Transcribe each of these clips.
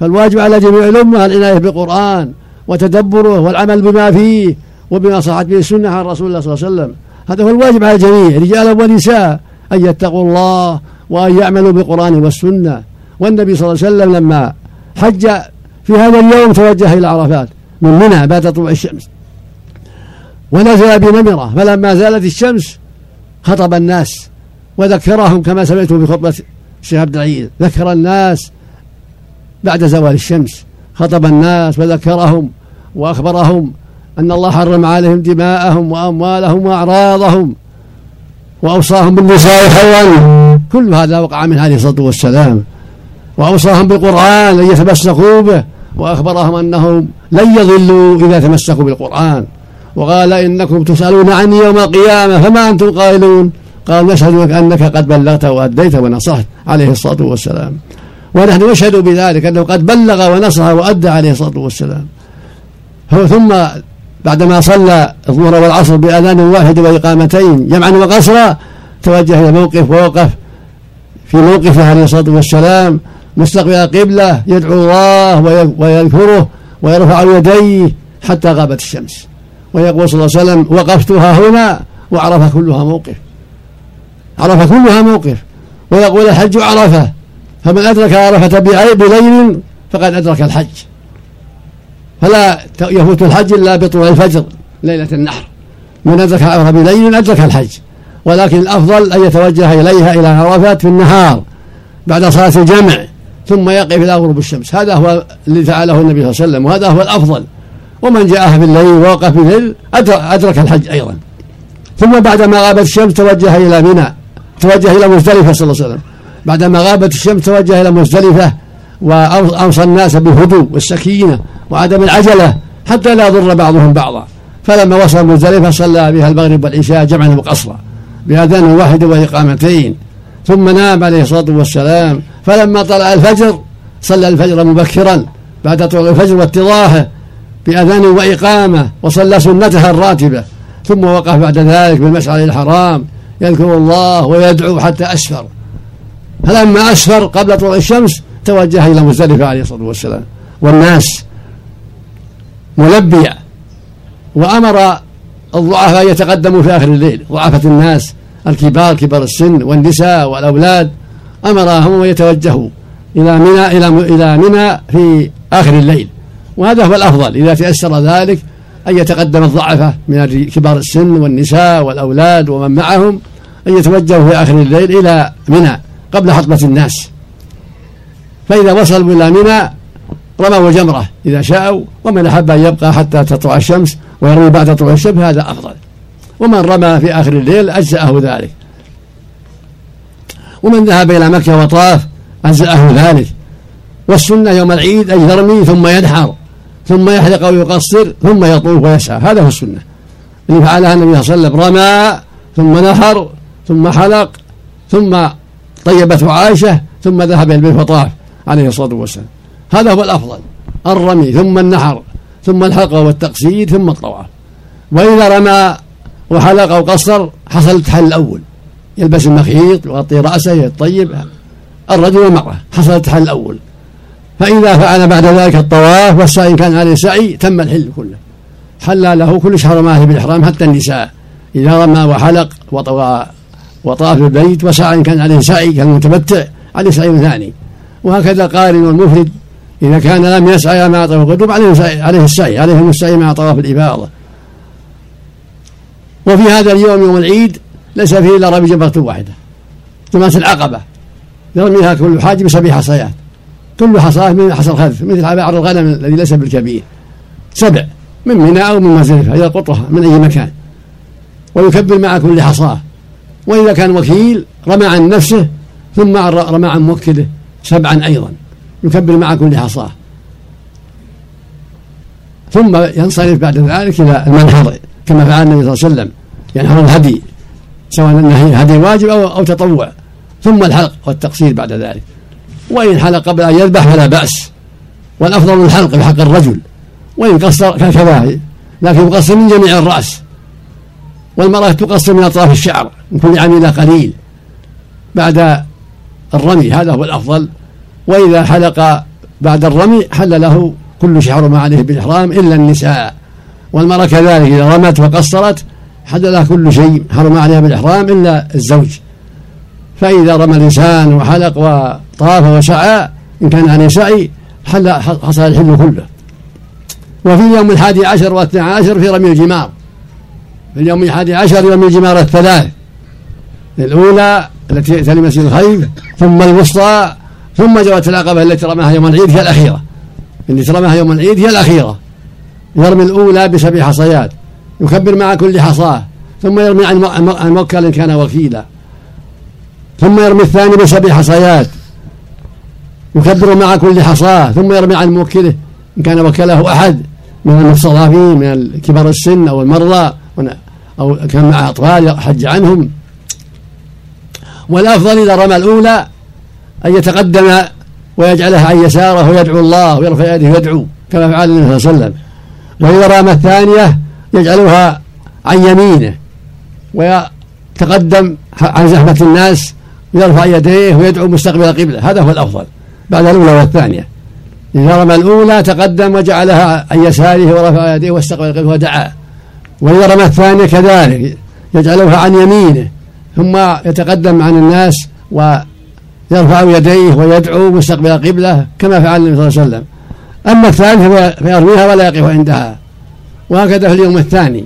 فالواجب على جميع الأمة العناية بالقرآن وتدبره والعمل بما فيه وبما صحت به السنة عن رسول الله صلى الله عليه وسلم. هذا هو الواجب على الجميع رجالا ونساء أن يتقوا الله وأن يعملوا بالقرآن والسنة. والنبي صلى الله عليه وسلم لما حج في هذا اليوم توجه إلى عرفات. من منى بعد طلوع الشمس. ونزل بنمرة فلما زالت الشمس خطب الناس. وذكرهم كما سمعتم في خطبة الشيخ عبد العزيز. ذكر الناس بعد زوال الشمس. خطب الناس وذكرهم وأخبرهم أن الله حرم عليهم دماءهم وأموالهم وأعراضهم وأوصاهم بالنساء خيرا. كل هذا وقع من عليه الصلاة والسلام. وأوصاهم بالقرآن أن يتمسكوا به. وأخبرهم أنهم لن يضلوا إذا تمسكوا بالقرآن. وقال إنكم تسألون عني يوم القيامة فما أنتم قائلون؟ قال نشهد أنك قد بلغت وأديت ونصحت عليه الصلاة والسلام. ونحن نشهد بذلك أنه قد بلغ ونصح وأدى عليه الصلاة والسلام. هو ثم بعدما صلى الظهر والعصر بأذان واحد وإقامتين جمعا وقصرا توجه إلى موقف ووقف في موقفه عليه الصلاة والسلام. مستقبل القبلة يدعو الله ويذكره ويرفع يديه حتى غابت الشمس. ويقول صلى الله عليه وسلم وقفتها هنا وعرف كلها موقف. عرف كلها موقف. ويقول الحج عرفه فمن أدرك عرفة بليل فقد أدرك الحج. فلا يفوت الحج إلا بطلوع الفجر ليلة النحر. من أدرك عرفة بليل أدرك الحج. ولكن الأفضل أن يتوجه إليها إلى عرفات في النهار بعد صلاة الجمع ثم يقف إلى غروب الشمس. هذا هو الذي فعله النبي صلى الله عليه وسلم وهذا هو الأفضل. ومن جاءها في الليل ووقف في الليل أدرك الحج أيضا. ثم بعدما غابت الشمس توجه إلى منى توجه إلى مزدلفة صلى الله عليه وسلم. بعدما غابت الشمس توجه إلى مزدلفة وأوصى الناس بالهدوء والسكينة وعدم العجلة حتى لا يضر بعضهم بعضا. فلما وصل مزدلفة صلى بها المغرب والعشاء جمعا وقصرا بأذان واحد وإقامتين. ثم نام عليه الصلاة والسلام. فلما طلع الفجر صلى الفجر مبكرا بعد طلوع الفجر واتضاحه بأذان وإقامة وصلى سنتها الراتبة. ثم وقف بعد ذلك بالمشعر الحرام. يذكر الله ويدعو حتى أسفر. فلما أسفر قبل طلوع الشمس توجه إلى مزدلفة عليه الصلاة والسلام. والناس ملبيا وأمر الضعفاء يتقدموا في آخر الليل. ضعفة الناس الكبار كبار السن والنساء والأولاد. أمرهم أن يتوجهوا إلى منى إلى إلى منى في آخر الليل. وهذا هو الأفضل. إذا تيسر ذلك أن يتقدم الضعفة من كبار السن والنساء والأولاد ومن معهم أن يتوجهوا في آخر الليل إلى منى. قبل حطبة الناس. فإذا وصلوا إلى منى رموا الجمرة إذا شاءوا ومن أحب أن يبقى حتى تطلع الشمس ويرمي بعد طلوع الشمس هذا أفضل. ومن رمى في آخر الليل أجزأه ذلك. ومن ذهب إلى مكة وطاف أجزأه ذلك. والسنة يوم العيد أن يرمي ثم ينحر ثم يحلق أو يقصر ثم يطوف ويسعى. هذا هو السنة. اللي فعلها النبي صلى الله عليه وسلم رمى ثم نحر ثم حلق ثم طيبته عائشة ثم ذهب إلى البيت وطاف عليه الصلاة والسلام. هذا هو الأفضل الرمي ثم النحر ثم الحلق والتقصير ثم الطواف. وإذا رمى وحلق أو قصر حصل التحل الأول. يلبس المخيط يغطي رأسه يطيب الرجل والمرأة حصل التحل الأول. فإذا فعل بعد ذلك الطواف والسعي كان عليه سعي تم الحل كله. حل له كل شهر ماهي بالإحرام حتى النساء. إذا رمى وحلق وطوى وطاف البيت وسعى إن كان عليه سعي كالمتمتع عليه سعي ثاني. وهكذا القارن والمفرد إذا كان لم يسعى مع طواف القدوم عليه عليه السعي عليهم السعي مع طواف الإفاضة وفي هذا اليوم يوم العيد ليس فيه إلا رمي جمرة واحدة جمرة العقبة. يرميها كل حاج بسبع حصيات. كل حصاة من حصى الخذف مثل بعض الغنم الذي ليس بالكبير سبع من منى أو من مزدلفة يلقطها من أي مكان. ويكبر مع كل حصاة. وإذا كان وكيل رمى عن نفسه ثم رمى عن موكله سبعا أيضا يكبر مع كل حصاة. ثم ينصرف بعد ذلك إلى المنحر كما فعل النبي صلى الله عليه وسلم ينحر الهدي سواء انه هدي واجب أو, أو تطوع. ثم الحلق والتقصير بعد ذلك. وإن حلق قبل أن يذبح فلا بأس. والأفضل الحلق بحق الرجل. وإن قصر كذلك لكن يقصر من جميع الرأس. والمرأة تقصر من أطراف الشعر. من كل عام إلى قليل بعد الرمي هذا هو الأفضل. وإذا حلق بعد الرمي حل له كل شيء حرم عليه بالإحرام إلا النساء. والمرأة كذلك إذا رمت وقصرت حل لها كل شيء حرم عليها بالإحرام إلا الزوج. فإذا رمى الإنسان وحلق وطاف وسعى إن كان عليه سعي حل حصل الحل كله. وفي اليوم الحادي عشر والثاني عشر في رمي الجمار. في اليوم الحادي عشر رمي الجمار الثلاث. الأولى التي تلي مسجد الخيف ثم الوسطى ثم جوات العقبة التي رماها يوم العيد هي الأخيرة. التي رماها يوم العيد هي الأخيرة. يرمي الأولى بسبع حصيات يكبر مع كل حصاة ثم يرمي عن الموكل إن كان وكيلا. ثم يرمي الثاني بسبع حصيات يكبر مع كل حصاة ثم يرمي عن موكله إن كان وكله أحد من المستضعفين من كبار السن أو المرضى أو كان مع أطفال حج عنهم. والأفضل إذا رمى الأولى أن يتقدم ويجعلها عن يساره ويدعو الله ويرفع يده ويدعو كما فعل النبي صلى الله عليه وسلم. وإذا رمى الثانية يجعلها عن يمينه ويتقدم عن زحمة الناس ويرفع يديه ويدعو مستقبل القبلة. هذا هو الأفضل بعد الأولى والثانية. إذا رمى الأولى تقدم وجعلها عن يساره ورفع يديه واستقبل القبلة ودعا. وإذا رمى الثانية كذلك يجعلها عن يمينه ثم يتقدم عن الناس ويرفع يديه ويدعو مستقبل القبلة كما فعل النبي صلى الله عليه وسلم. أما الثالث فيرميها ولا يقف عندها. وهكذا في اليوم الثاني.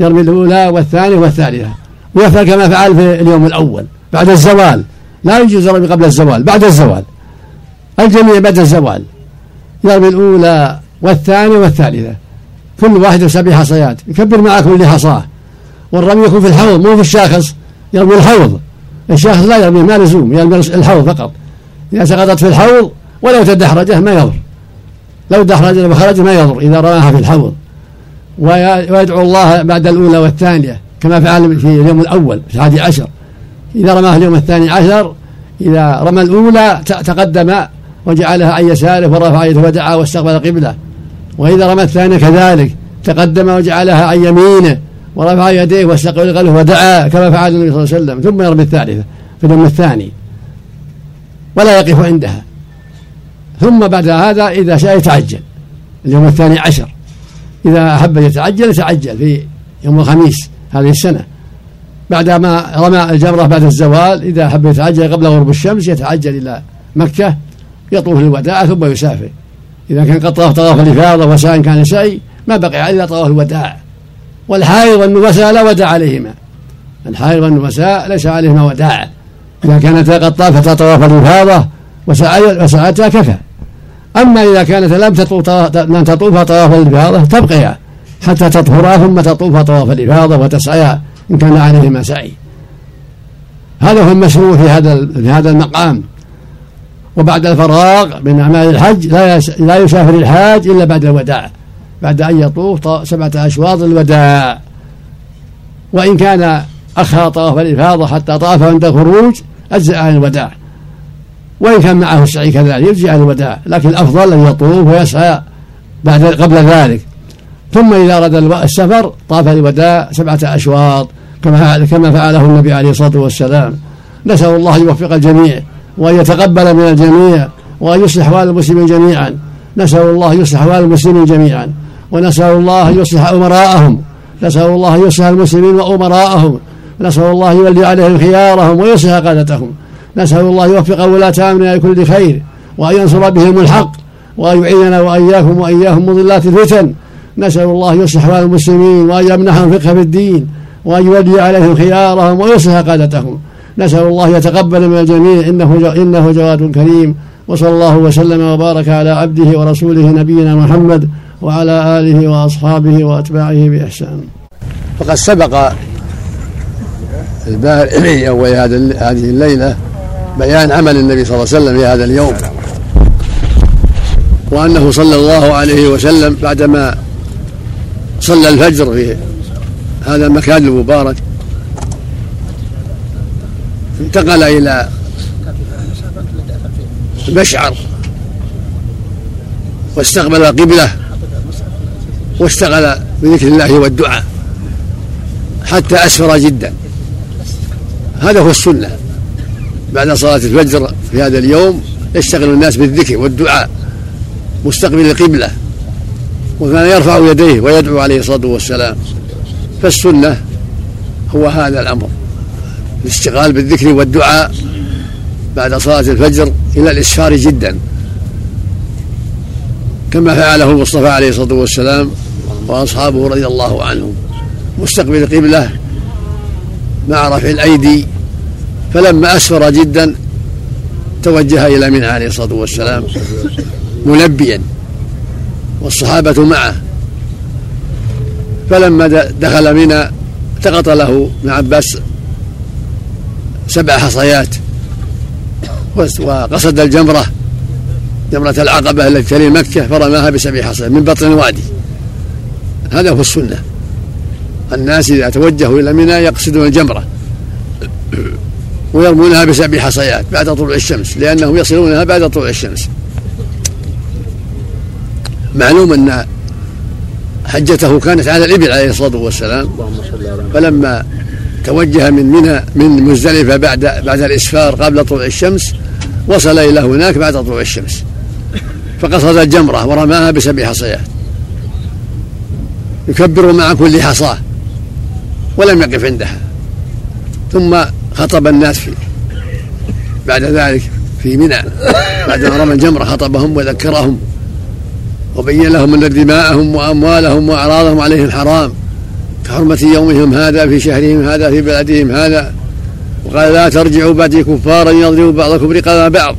يرمي الأولى والثانية والثالثة. ويفعل كما فعل في اليوم الأول بعد الزوال. لا يجوز الرمي قبل الزوال بعد الزوال. الجميع بعد الزوال. يرمي الأولى والثانية والثالثة. كل واحدة سبع حصيات. يكبر مع كل حصاة. والرمي يكون في الحوض مو في الشاخص. يرمي الحوض. الشاخص لا يرمي ما لزوم يرمي الحوض فقط. إذا سقطت في الحوض ولو تدحرجه ما يضر. لو دحرج وخرج ما يضر إذا رماها في الحوض. ويدعو الله بعد الأولى والثانية كما فعل في اليوم الأول في الحادي عشر. إذا رماها اليوم الثاني عشر إذا رمى الأولى تقدم وجعلها عن يساره ورفع يده ودعا واستقبل قبله. وإذا رمى الثانية كذلك تقدم وجعلها عن يمينه. ورفع يديه واستقبل قلبه ودعا كما فعل النبي صلى الله عليه وسلم ثم يرمي الثالثة في اليوم الثاني ولا يقف عندها. ثم بعد هذا إذا شاء يتعجل اليوم الثاني عشر. إذا أحب يتعجل يتعجل في يوم الخميس هذه السنة. بعدما رمى الجمرة بعد الزوال إذا أحب يتعجل قبل غروب الشمس يتعجل إلى مكة يطوف الوداع ثم يسافر. إذا كان قد طاف طواف الإفاضة وسعي كان سعي ما بقي إلا طواف الوداع. والحائض والنفساء لا وداع عليهما. الحائض والنفساء ليس عليهما وداع. إذا كانتا قد طافتا طواف الإفاضة وسعيتا كفى. أما إذا كانت لم تطوف لم تطوف طواف الإفاضة تبقيا. حتى تطهرا ثم تطوف طواف الإفاضة وتسعيا إن كان عليهما سعي. هذا هو المشروع في هذا في هذا المقام. وبعد الفراغ من أعمال الحج لا لا يسافر الحاج إلا بعد الوداع. بعد أن يطوف سبعة أشواط الوداع وإن كان أخر طواف الإفاضة حتى طاف عند الخروج أجزأ عن الوداع. وإن كان معه السعي كذلك يجزي عن الوداع. لكن الأفضل أن يطوف ويسعى بعد قبل ذلك. ثم إذا أراد السفر طاف الوداع سبعة أشواط كما كما فعله النبي عليه الصلاة والسلام. نسأل الله يوفق الجميع وأن يتقبل من الجميع وأن يصلح أحوال المسلمين جميعا. نسأل الله يصلح أحوال المسلمين جميعا. ونسأل الله أن يصلح أمراءهم. نسأل الله أن يصلح المسلمين وأمراءهم. نسأل الله يولي عليهم خيارهم ويصلح قادتهم. نسأل الله يوفق ولاة أمرنا لكل خير وأن ينصر بهم الحق وأن يعيننا وإياكم وإياهم مضلات الفتن. نسأل الله يصلح أحوال المسلمين وأن يمنحهم فقه في الدين وأن يولي عليهم خيارهم ويصلح قادتهم. نسأل الله يتقبل من الجميع. إنه إنه جواد كريم. وصلى الله وسلم وبارك على عبده ورسوله نبينا محمد وعلى آله وأصحابه وأتباعه بإحسان. فقد سبق البارئ في أول هذه الليلة بيان عمل النبي صلى الله عليه وسلم في هذا اليوم. وأنه صلى الله عليه وسلم بعدما صلى الفجر في هذا المكان المبارك انتقل إلى المشعر واستقبل القبلة واشتغل بذكر الله والدعاء حتى أسفر جدا. هذا هو السنة. بعد صلاة الفجر في هذا اليوم يشتغل الناس بالذكر والدعاء مستقبل القبلة. وكان يرفع يديه ويدعو عليه الصلاة والسلام. فالسنة هو هذا الأمر. الاشتغال بالذكر والدعاء بعد صلاة الفجر إلى الإسفار جدا. كما فعله المصطفى عليه الصلاة والسلام وأصحابه رضي الله عنهم. مستقبل القبلة مع رفع الأيدي فلما أسفر جدا توجه إلى منى عليه الصلاة والسلام ملبيا والصحابة معه. فلما دخل منى التقط له ابن عباس سبع حصيات وقصد الجمرة جمرة العقبة التي تلي مكة فرماها بسبع حصيات من بطن الوادي هذا هو السنة. الناس إذا توجهوا إلى منى يقصدون الجمرة. ويرمونها بسبع حصيات بعد طلوع الشمس لأنهم يصلونها بعد طلوع الشمس. معلوم أن حجته كانت على الإبل عليه الصلاة والسلام. فلما توجه من منى من مزدلفة بعد بعد الإسفار قبل طلوع الشمس وصل إلى هناك بعد طلوع الشمس. فقصد الجمرة ورماها بسبع حصيات. يكبر مع كل حصاة ولم يقف عندها. ثم خطب الناس في بعد ذلك في منى. بعد ما رمى الجمرة خطبهم وذكرهم وبين لهم أن دماءهم وأموالهم وأعراضهم عليهم حرام. كحرمة يومهم هذا في شهرهم هذا في بلدهم هذا. وقال لا ترجعوا بعدي كفارا يضرب بعضكم رقاب بعض.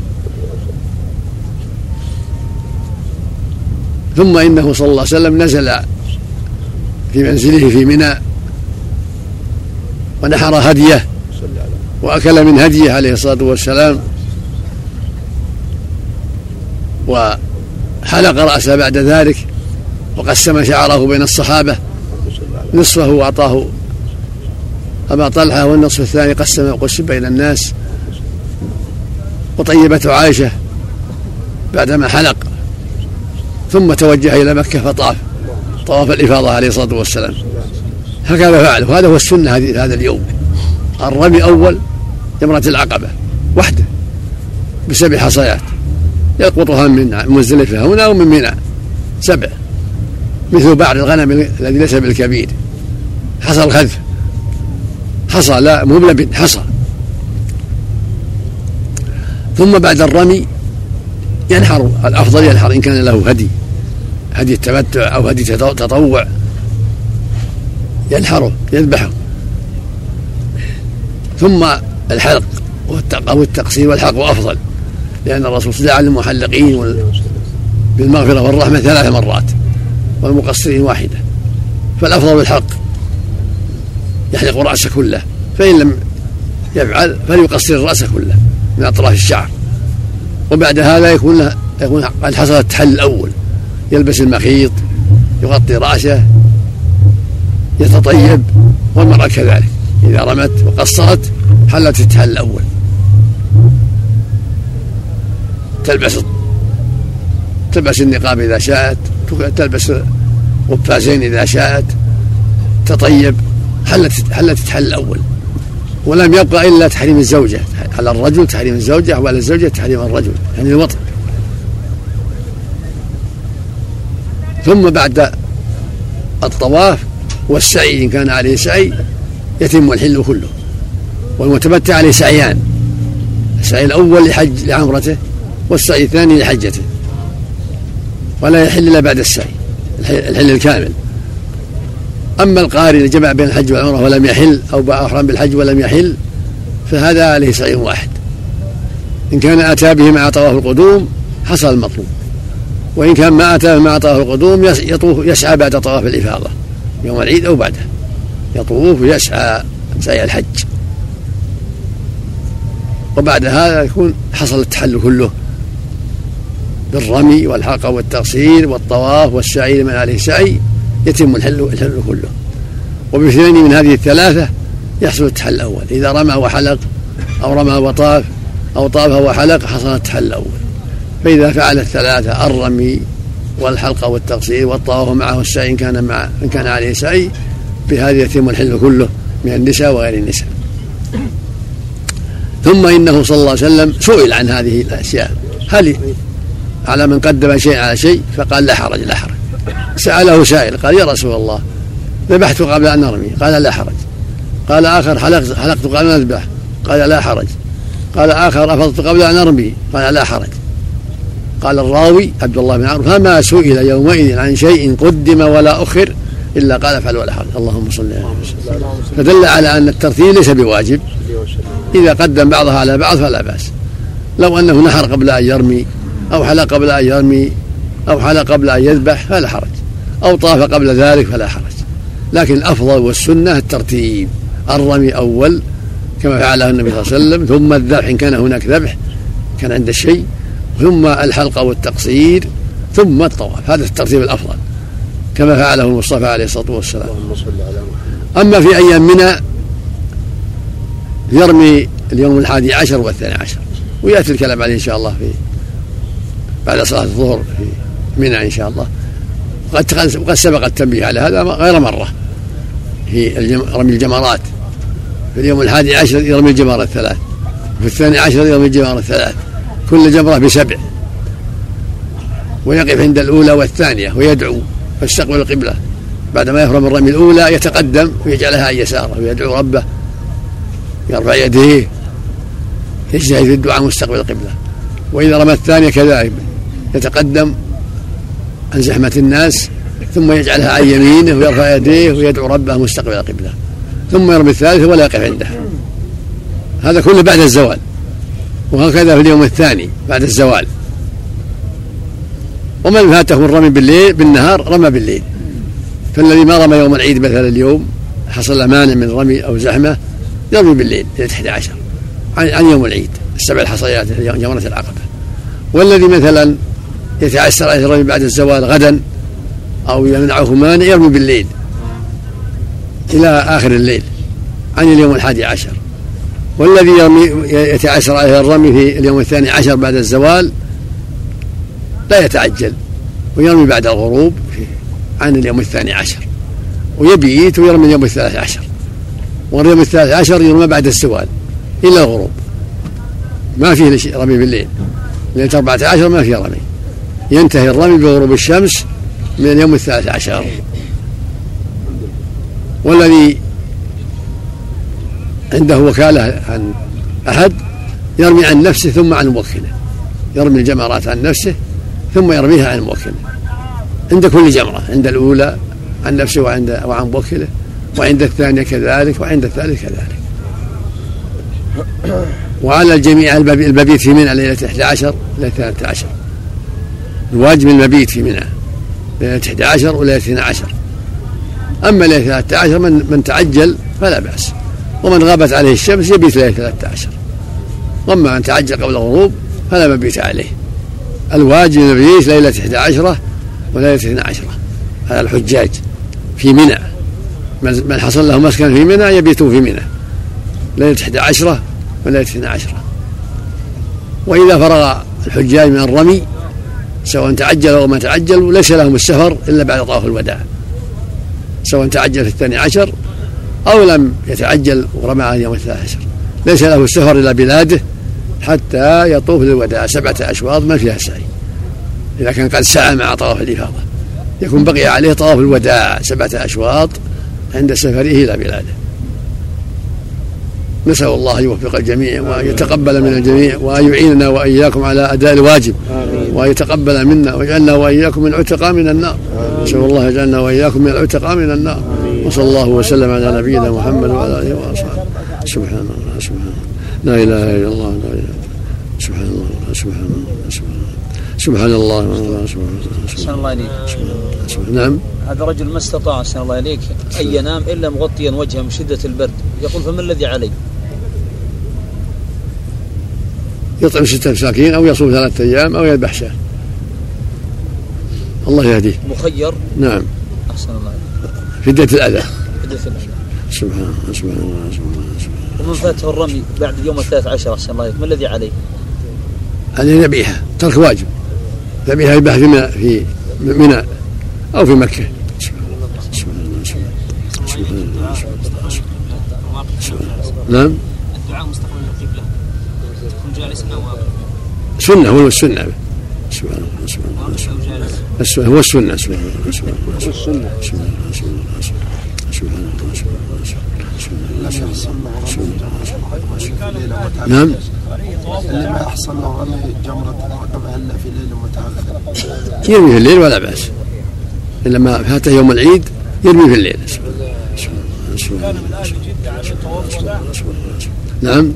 ثم إنه صلى الله عليه وسلم نزل في منزله في منى ونحر هديه وأكل من هديه عليه الصلاة والسلام وحلق رأسه بعد ذلك وقسم شعره بين الصحابة نصفه أعطاه أبا طلحة والنصف الثاني قسم وقسم بين الناس وطيبته عائشة بعدما حلق ثم توجه إلى مكة فطاف. طواف الإفاضة عليه الصلاة والسلام. هكذا فعل وهذا هو السنة هذا اليوم. الرمي أول جمرة العقبة. وحده. بسبع حصيات. يلقطها من مزدلفة هنا ومن منى. سبع. مثل بعض الغنم الذي ليس بالكبير. حصى الخذف حصى. لا مو بلبن حصى. ثم بعد الرمي ينحر الأفضل ينحر إن كان له هدي. هدي التمتع أو هدي تطوع. ينحره يذبحه. ثم الحلق أو التقصير والحلق أفضل لأن الرسول صلى الله عليه وسلم المحلقين بالمغفرة والرحمة ثلاث مرات والمقصرين واحدة فالأفضل الحلق. يحلق رأسه كله فإن لم يفعل فليقصر الراس كله من أطراف الشعر. وبعد هذا يكون يكون قد حصل التحل الأول. يلبس المخيط يغطي رأسه يتطيب والمرأة كذلك. إذا رمت وقصرت حلت التحل الأول. تلبس تلبس النقاب إذا شاءت تلبس قفازين إذا شاءت تطيب حلت حلت التحل الأول. ولم يبقى إلا تحريم الزوجة. على الرجل تحريم الزوجة وعلى الزوجة تحريم الرجل. يعني الوطن. ثم بعد الطواف والسعي إن كان عليه سعي يتم الحل كله. والمتمتع عليه سعيان السعي الأول لحج لعمرته والسعي الثاني لحجته. ولا يحل إلا بعد السعي الحل الكامل. أما القارئ اللي جمع بين الحج والعمرة ولم يحل أو أحرم بالحج ولم يحل فهذا عليه سعي واحد. إن كان أتى به مع طواف القدوم حصل المطلوب. وإن كان ما أتى مع طواف القدوم يطوف يسعى بعد طواف الإفاضة يوم العيد أو بعده. يطوف ويسعى سعي الحج. وبعد هذا يكون حصل التحلل كله بالرمي والحلقة والتقصير والطواف والسعي لمن عليه سعي يتم الحل الحل كله. وباثنين من هذه الثلاثة يحصل التحل الأول. إذا رمى وحلق أو رمى وطاف أو طاف وحلق حصل التحل الأول. فإذا فعل الثلاثة الرمي والحلقة والتقصير والطواف معه السعي إن كان مع إن كان عليه سعي بهذا يتم الحل كله من النساء وغير النساء. ثم إنه صلى الله عليه وسلم سئل عن هذه الأشياء. هل على من قدم شيء على شيء؟ فقال لا حرج لا حرج. سأله سائل قال يا رسول الله ذبحت قبل أن أرمي؟ قال لا حرج. قال آخر حلقت حلقت قبل أن أذبح؟ قال لا حرج. قال آخر أفضت قبل أن أرمي؟ قال لا حرج. قال الراوي عبد الله بن عمرو فما سئل يومئذ عن شيء قدم ولا أخر إلا قال افعل ولا حرج. اللهم صل على وسلم فدل على أن الترتيب ليس بواجب. إذا قدم بعضها على بعض فلا بأس. لو أنه نحر قبل أن يرمي أو حلق قبل أن يرمي أو حلق قبل أن يذبح فلا حرج. أو طاف قبل ذلك فلا حرج. لكن الأفضل والسنة الترتيب. الرمي أول كما فعله النبي صلى الله عليه وسلم ثم الذبح إن كان هناك ذبح كان عند الشيء ثم الحلقة والتقصير ثم الطواف. هذا الترتيب الأفضل كما فعله المصطفى عليه الصلاة والسلام. أما في أيام منى يرمي اليوم الحادي عشر والثاني عشر ويأتي الكلام عليه إن شاء الله في بعد صلاة الظهر في منى إن شاء الله. وقد وقد سبق التنبيه على هذا غير مرة. في رمي الجمرات. في اليوم الحادي عشر يرمي الجمار الثلاث وفي الثاني عشر يرمي الجمار الثلاث. كل جمرة بسبع. ويقف عند الأولى والثانية ويدعو فاستقبل القبلة. بعدما يفرغ من رمي الأولى يتقدم ويجعلها عن يسارة ويدعو ربه يرفع يديه يجتهد في الدعاء مستقبل القبلة. وإذا رمى الثانية كذلك يتقدم عن زحمة الناس ثم يجعلها عن يمينه ويرفع يديه ويدعو ربه مستقبل القبلة. ثم يرمي الثالثة ولا يقف عنده. هذا كله بعد الزوال. وهكذا في اليوم الثاني بعد الزوال. ومن فاته الرمي بالليل بالنهار رمى بالليل. فالذي ما رمى يوم العيد مثلا اليوم حصل مانع من رمي أو زحمة يرمي بالليل ليله 11 عن يوم العيد السبع الحصيات جمرة العقبة. والذي مثلا يتعسر عليه الرمي بعد الزوال غدا أو يمنعه مانع يرمي بالليل إلى آخر الليل عن اليوم الحادي عشر. والذي يرمي يتعسر عليه الرمي في اليوم الثاني عشر بعد الزوال لا يتعجل ويرمي بعد الغروب عن اليوم الثاني عشر ويبيت ويرمي اليوم الثالث عشر واليوم الثالث عشر يرمى بعد الزوال إلى الغروب. ما فيه رمي بالليل ليلة 14 ما فيه رمي. ينتهي الرمي بغروب الشمس من اليوم الثالث عشر. والذي عنده وكالة عن أحد يرمي عن نفسه ثم عن موكله. يرمي الجمرات عن نفسه ثم يرميها عن موكله. عند كل جمرة عند الأولى عن نفسه وعند وعن موكله وعند الثانية كذلك وعند الثالث كذلك. وعلى الجميع المبيت في منى ليلة 11 ليلة 13 الواجب المبيت في منى ليلة 11 وليلة 12 أما ليلة 13 من من تعجل فلا بأس. ومن غابت عليه الشمس يبيت ليلة 13 وأما من تعجل قبل الغروب فلا مبيت عليه. الواجب المبيت ليلة 11 وليلة 12 على الحجاج في منى. من حصل له مسكن في منى يبيتون في منى. ليلة 11 وليلة 12 وإذا فرغ الحجاج من الرمي سواء تعجل أو ما تعجل ليس لهم السفر إلا بعد طواف الوداع. سواء تعجل في الثاني عشر أو لم يتعجل ورمى على اليوم الثالث. عشر ليس له السفر إلى بلاده حتى يطوف للوداع سبعة أشواط ما فيها سعي. إذا كان قد سعى مع طواف الإفاضة. يكون بقي عليه طواف الوداع سبعة أشواط عند سفره إلى بلاده. نسأل الله أن يوفق الجميع وأن يتقبل من الجميع وأن يعيننا وإياكم على أداء الواجب. وأن يتقبل منا ويجعلنا وإياكم من عتقاء من النار. نسأل الله يجعلنا وإياكم من العتقاء من النار. وصلى الله وسلم على نبينا محمد وعلى آله وأصحابه. سبحان الله سبحان الله. لا إله إلا الله لا إله سبحان الله سبحان الله سبحان الله. سبحان الله سبحان الله سبحان الله نعم. هذا رجل ما استطاع أحسن الله إليك. أن ينام إلا مغطيا وجهه من شدة البرد. يقول فما الذي علي؟ يطعم ستة مساكين أو يصوم ثلاثة أيام أو يذبح شاة. الله يهديه. مخير. نعم. أحسن الله فدية الأذى فدية الأذى سبحان الله سبحان الله سبحان الله ومن فاته الرمي بعد اليوم الثالث عشر أحسن الله ما الذي عليه؟ عليه ذبيحة ترك واجب ذبيحة يذبح في في منى أو في مكة سبحان الله سبحان الله سبحان الله سبحان الله نعم الدعاء مستقبل القبلة تكون جالسا أو سنة هو السنة سبحان الله السنة هو السنة السنة نعم. اللي ما احصل له رمي جمرة العقبة الا في ليل متاخر يرمي في الليل ولا بأس. إلا ما فاته يوم العيد يرمي في الليل. نعم.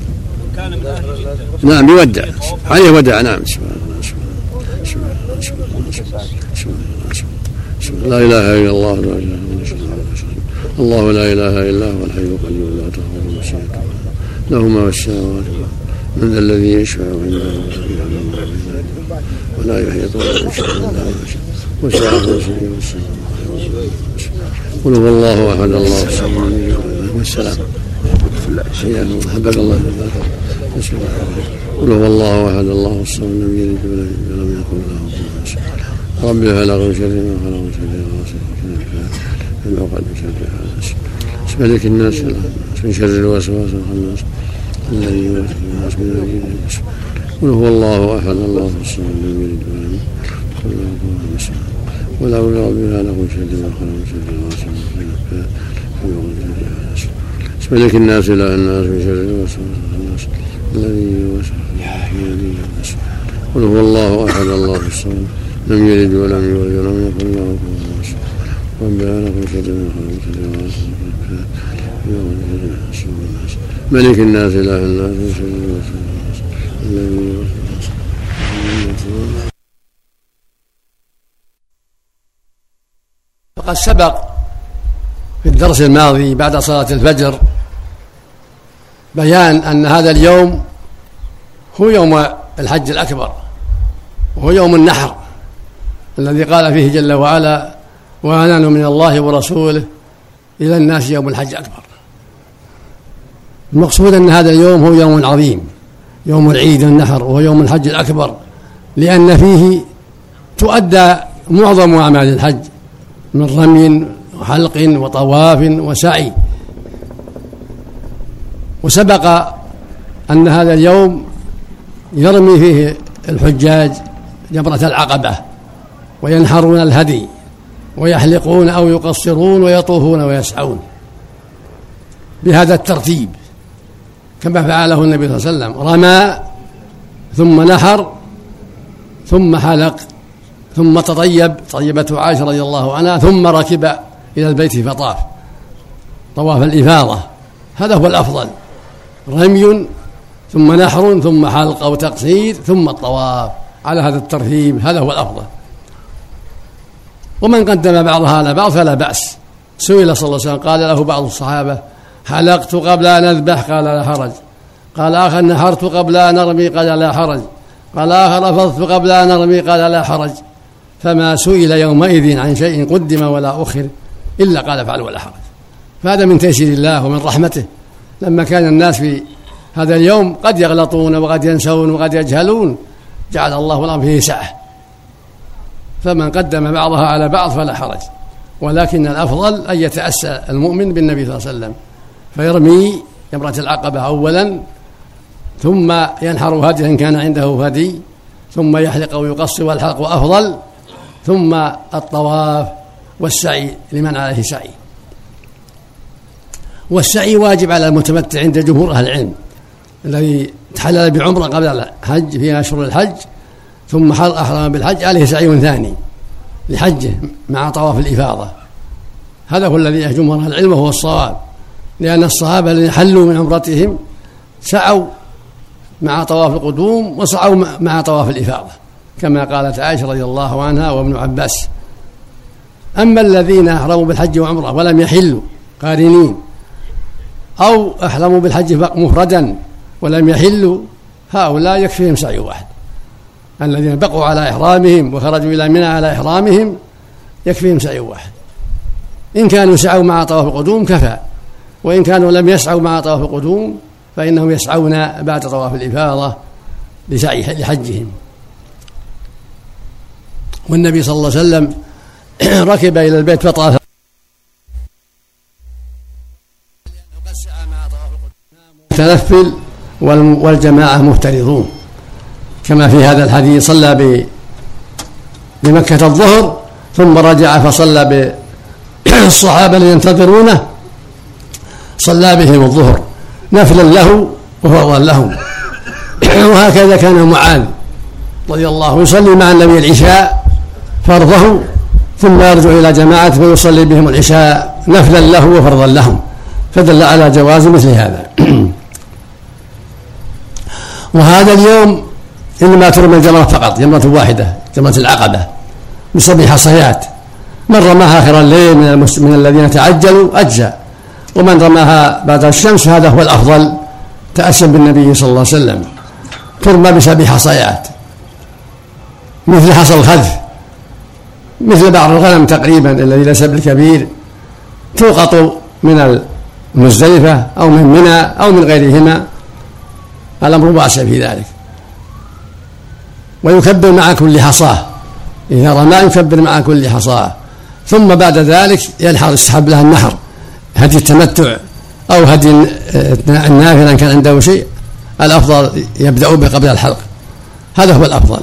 نعم يودع. عليه ودع. نعم. لا إله إلا الله لا إله إلا الله. الله لا إله إلا هو الحي القيوم لا تاخذه سنه له ما في السماوات من ذا الذي يشفع عنده ولا يحيطون بشيء إلا وسع كرسيه السماوات قل هو الله أحد الله الصمد والسلام. حياكم حبك الله بسم الله قل هو الله أحد الله الصمد لم يلد ولم يكن له كفوا أحد. رب خلق من شر ما خلق شر من عقد من شر حاسد ملك الناس من شر الوسواس الخناس الذي يوسوس الناس من الجن قل هو الله احد الله الصمد لم يلد ولم احد ولا أولى ربها له شر ما خلق من شر غاسق من شر ملك الناس اله الناس من شر الوسواس الخناس الذي يوسوس في قل هو الله احد الله الصمد لم يلد ولم يولد ولم يكن له كفوا شر ملك الناس الناس الوسواس الذي يوسوس فقد سبق في الدرس الماضي بعد صلاة الفجر بيان أن هذا اليوم هو يوم الحج الأكبر وهو يوم النحر الذي قال فيه جل وعلا وأنان من الله ورسوله إلى الناس يوم الحج الأكبر المقصود أن هذا اليوم هو يوم عظيم يوم العيد النحر وهو يوم الحج الأكبر لأن فيه تؤدى معظم أعمال الحج من رمي وحلق وطواف وسعي. وسبق أن هذا اليوم يرمي فيه الحجاج جمرة العقبة وينحرون الهدي. ويحلقون أو يقصرون ويطوفون ويسعون بهذا الترتيب كما فعله النبي صلى الله عليه وسلم. رمى ثم نحر ثم حلق ثم تطيب طيبته عائشة رضي الله عنها ثم ركب إلى البيت فطاف. طواف الإفاضة هذا هو الأفضل. رمي ثم نحر ثم حلق أو تقصير ثم الطواف. على هذا الترتيب هذا هو الأفضل. ومن قدم بعضها على بعض فلا بأس. سئل صلى الله عليه وسلم قال له بعض الصحابة حلقت قبل أن أذبح؟ قال لا حرج. قال آخر نحرت قبل أن أرمي؟ قال لا حرج. قال آخر أفضت قبل أن أرمي؟ قال لا حرج. فما سئل يومئذ عن شيء قدم ولا أخر إلا قال افعل ولا حرج. فهذا من تيسير الله ومن رحمته. لما كان الناس في هذا اليوم قد يغلطون وقد ينسون وقد يجهلون جعل الله الأمر فيه سعة. فمن قدم بعضها على بعض فلا حرج. ولكن الأفضل أن يتأسى المؤمن بالنبي صلى الله عليه وسلم فيرمي جمرة العقبة أولا ثم ينحر هديا إن كان عنده هدي ثم يحلق أو يقص والحلق أفضل ثم الطواف والسعي لمن عليه سعي. والسعي واجب على المتمتع عند جمهور أهل العلم الذي تحلل بعمرة قبل الحج في أشهر الحج ثم أحرم بالحج عليه سعي ثاني لحجه مع طواف الإفاضة. هذا هو الذي جمهور أهل العلم وهو الصواب. لأن الصحابة الذين حلوا من عمرتهم سعوا مع طواف القدوم وسعوا مع طواف الإفاضة كما قالت عائشة رضي الله عنها وابن عباس. أما الذين أحرموا بالحج وعمرة ولم يحلوا قارنين أو أحرموا بالحج مفردا ولم يحلوا هؤلاء يكفيهم سعي واحد. الذين بقوا على إحرامهم وخرجوا إلى منى على إحرامهم يكفيهم سعي واحد. إن كانوا سعوا مع طواف القدوم كفى وإن كانوا لم يسعوا مع طواف القدوم فإنهم يسعون بعد طواف الإفاضة لسعي لحجهم. والنبي صلى الله عليه وسلم ركب إلى البيت فطاف. متنفل والجماعة مفترضون. كما في هذا الحديث صلى بمكة الظهر ثم رجع فصلى بالصحابة الذين ينتظرونه صلى بهم الظهر. نفلا له وفرضا لهم. وهكذا كان معاذ رضي الله عنه يصلي مع النبي العشاء فرضه ثم يرجع إلى جماعة فيصلي بهم العشاء نفلا له وفرضا لهم. فدل على جواز مثل هذا. وهذا اليوم إنما ترمى الجمرة فقط جمرة واحدة جمرة العقبة. بسبع حصيات من رماها آخر الليل من, من الذين تعجلوا؟ أجزى ومن رماها بعد الشمس هذا هو الأفضل. تأسيا بالنبي صلى الله عليه وسلم. ترمى بسبع حصيات مثل حصى الخذف. مثل بعض الغنم تقريبا الذي ليس بالكبير. توقط من المزدلفة أو من منى أو من غيرهما. الأمر واسع في ذلك. ويكبر مع كل حصاة. إذا رمى يكبر مع كل حصاة. ثم بعد ذلك ينحر يسحب لها النحر. هدي التمتع أو هدي النافلة إن كان عنده شيء. الأفضل يبدأ به قبل الحلق. هذا هو الأفضل.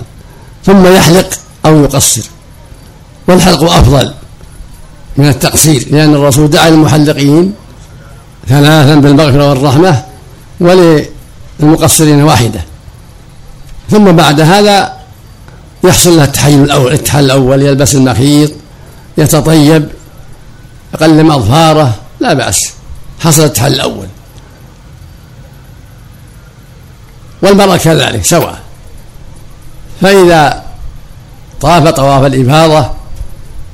ثم يحلق أو يقصر. والحلق أفضل من التقصير لأن الرسول دعا للمحلقين ثلاثا بالمغفرة والرحمة وللمقصرين واحدة. ثم بعد هذا يحصل له التحلل الأول التحلل الأول يلبس المخيط يتطيب يقلم أظفاره لا بأس. حصل التحلل الأول. والمرأة كذلك سواء. فإذا طاف طواف الإفاضة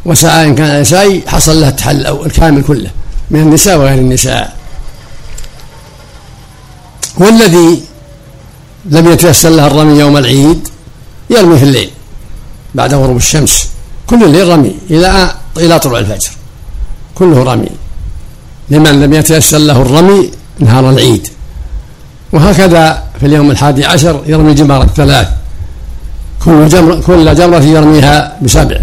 وسعى إن كان سعي حصل له التحلل الأول الكامل كله من النساء وغير النساء. والذي لم يتيسر له الرمي يوم العيد يرمي في الليل بعد غروب الشمس. كل الليل رمي إلى إلى طلوع الفجر. كله رمي. لمن لم يتيسر له الرمي نهار العيد. وهكذا في اليوم الحادي عشر يرمي جمار الثلاث كل جمرة كل جمرة يرميها بسبع.